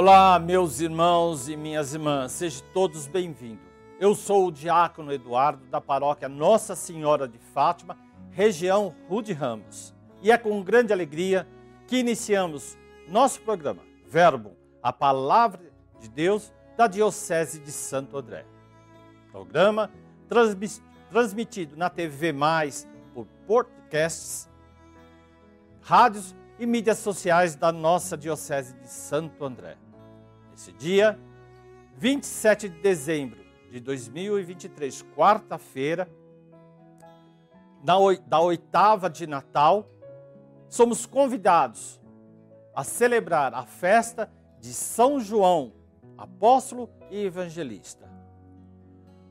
Olá, meus irmãos e minhas irmãs, sejam todos bem-vindos. Eu sou o diácono Eduardo da paróquia Nossa Senhora de Fátima, região Rude Ramos. E é com grande alegria que iniciamos nosso programa Verbo, a palavra de Deus da Diocese de Santo André. Programa transmitido na TV Mais por podcasts, rádios e mídias sociais da nossa Diocese de Santo André. Nesse dia, 27 de dezembro de 2023, quarta-feira, da oitava de Natal, somos convidados a celebrar a festa de São João, apóstolo e evangelista.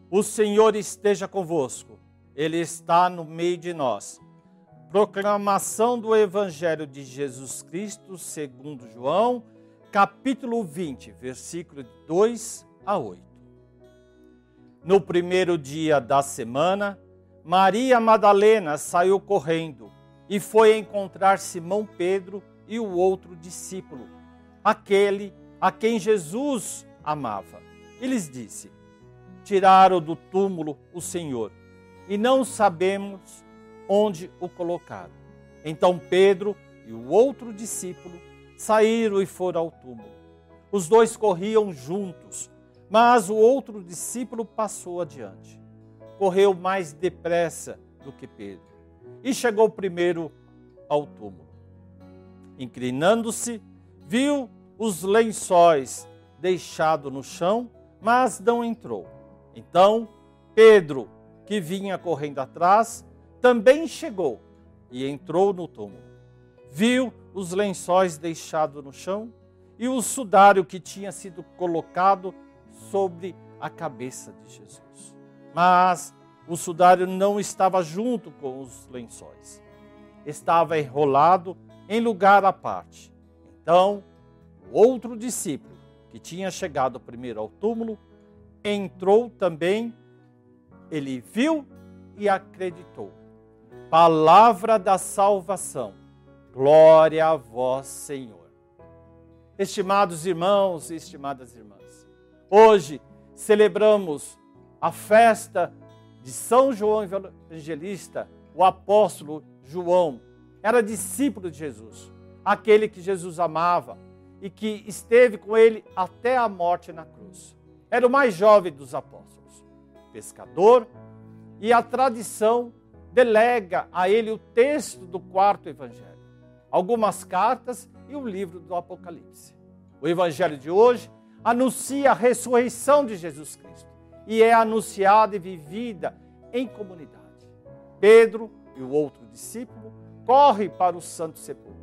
O Senhor esteja convosco, Ele está no meio de nós Proclamação do Evangelho de Jesus Cristo segundo João, capítulo 20, versículo 2 a 8. No primeiro dia da semana, Maria Madalena saiu correndo e foi encontrar Simão Pedro e o outro discípulo, aquele a quem Jesus amava. E lhes disse: Tiraram do túmulo o Senhor, e não sabemos onde o colocaram. Então Pedro e o outro discípulo saíram e foram ao túmulo. Os dois corriam juntos, mas o outro discípulo passou adiante. Correu mais depressa do que Pedro e chegou primeiro ao túmulo. Inclinando-se, viu os lençóis deixados no chão, mas não entrou. Então Pedro, que vinha correndo atrás, também chegou e entrou no túmulo. Viu os lençóis deixados no chão e o sudário que tinha sido colocado sobre a cabeça de Jesus. Mas o sudário não estava junto com os lençóis. Estava enrolado em lugar à parte. Então, o outro discípulo, que tinha chegado primeiro ao túmulo, entrou também. Ele viu e acreditou Palavra da salvação. Glória a vós, Senhor. Estimados irmãos e estimadas irmãs, hoje celebramos a festa de São João Evangelista, o apóstolo João. Era discípulo de Jesus, aquele que Jesus amava e que esteve com ele até a morte na cruz. Era o mais jovem dos apóstolos, pescador, e a tradição delega a ele o texto do quarto evangelho, algumas cartas e o livro do Apocalipse. O evangelho de hoje anuncia a ressurreição de Jesus Cristo e é anunciada e vivida em comunidade. Pedro e o outro discípulo correm para o Santo Sepulcro,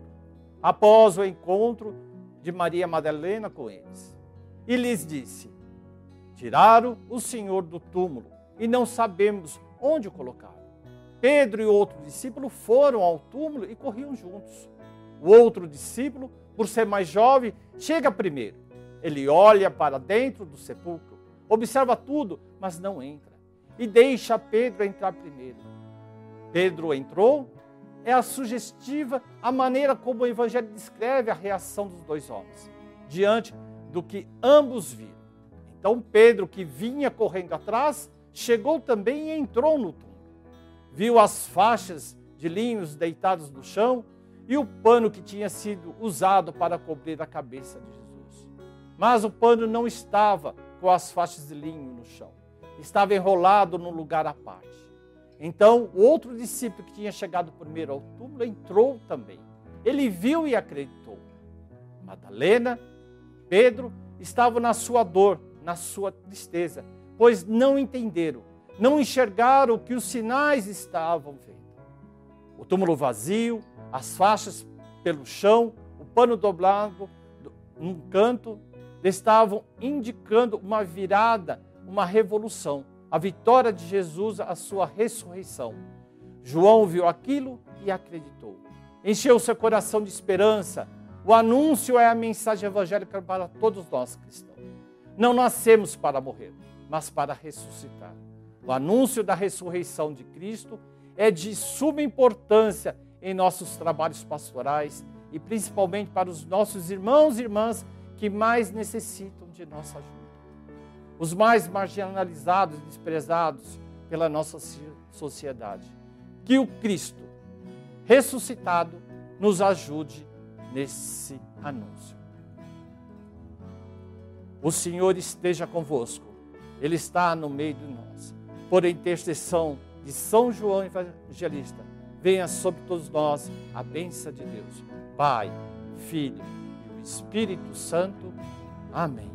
após o encontro de Maria Madalena com eles. E lhes disse: Tiraram o Senhor do túmulo e não sabemos onde o colocar. Pedro e o outro discípulo foram ao túmulo e corriam juntos. O outro discípulo, por ser mais jovem, chega primeiro. Ele olha para dentro do sepulcro, observa tudo, mas não entra. E deixa Pedro entrar primeiro. Pedro entrou, é a sugestiva a maneira como o Evangelho descreve a reação dos dois homens, diante do que ambos viram. Então Pedro, que vinha correndo atrás, chegou também e entrou no túmulo viu as faixas de linhos deitados no chão e o pano que tinha sido usado para cobrir a cabeça de Jesus. Mas o pano não estava com as faixas de linho no chão, estava enrolado num lugar à parte. Então, o outro discípulo que tinha chegado primeiro ao túmulo entrou também. Ele viu e acreditou. Madalena, Pedro estavam na sua dor, na sua tristeza, pois não entenderam não enxergaram que os sinais estavam vendo. O túmulo vazio, as faixas pelo chão, o pano dobrado num canto, estavam indicando uma virada, uma revolução, a vitória de Jesus, a sua ressurreição. João viu aquilo e acreditou. Encheu seu coração de esperança. O anúncio é a mensagem evangélica para todos nós cristãos. Não nascemos para morrer, mas para ressuscitar. O anúncio da ressurreição de Cristo é de suma importância em nossos trabalhos pastorais e principalmente para os nossos irmãos e irmãs que mais necessitam de nossa ajuda. Os mais marginalizados e desprezados pela nossa sociedade. Que o Cristo ressuscitado nos ajude nesse anúncio. O Senhor esteja convosco, Ele está no meio de nós. Por intercessão de São João Evangelista, venha sobre todos nós a bênção de Deus, Pai, Filho e o Espírito Santo. Amém.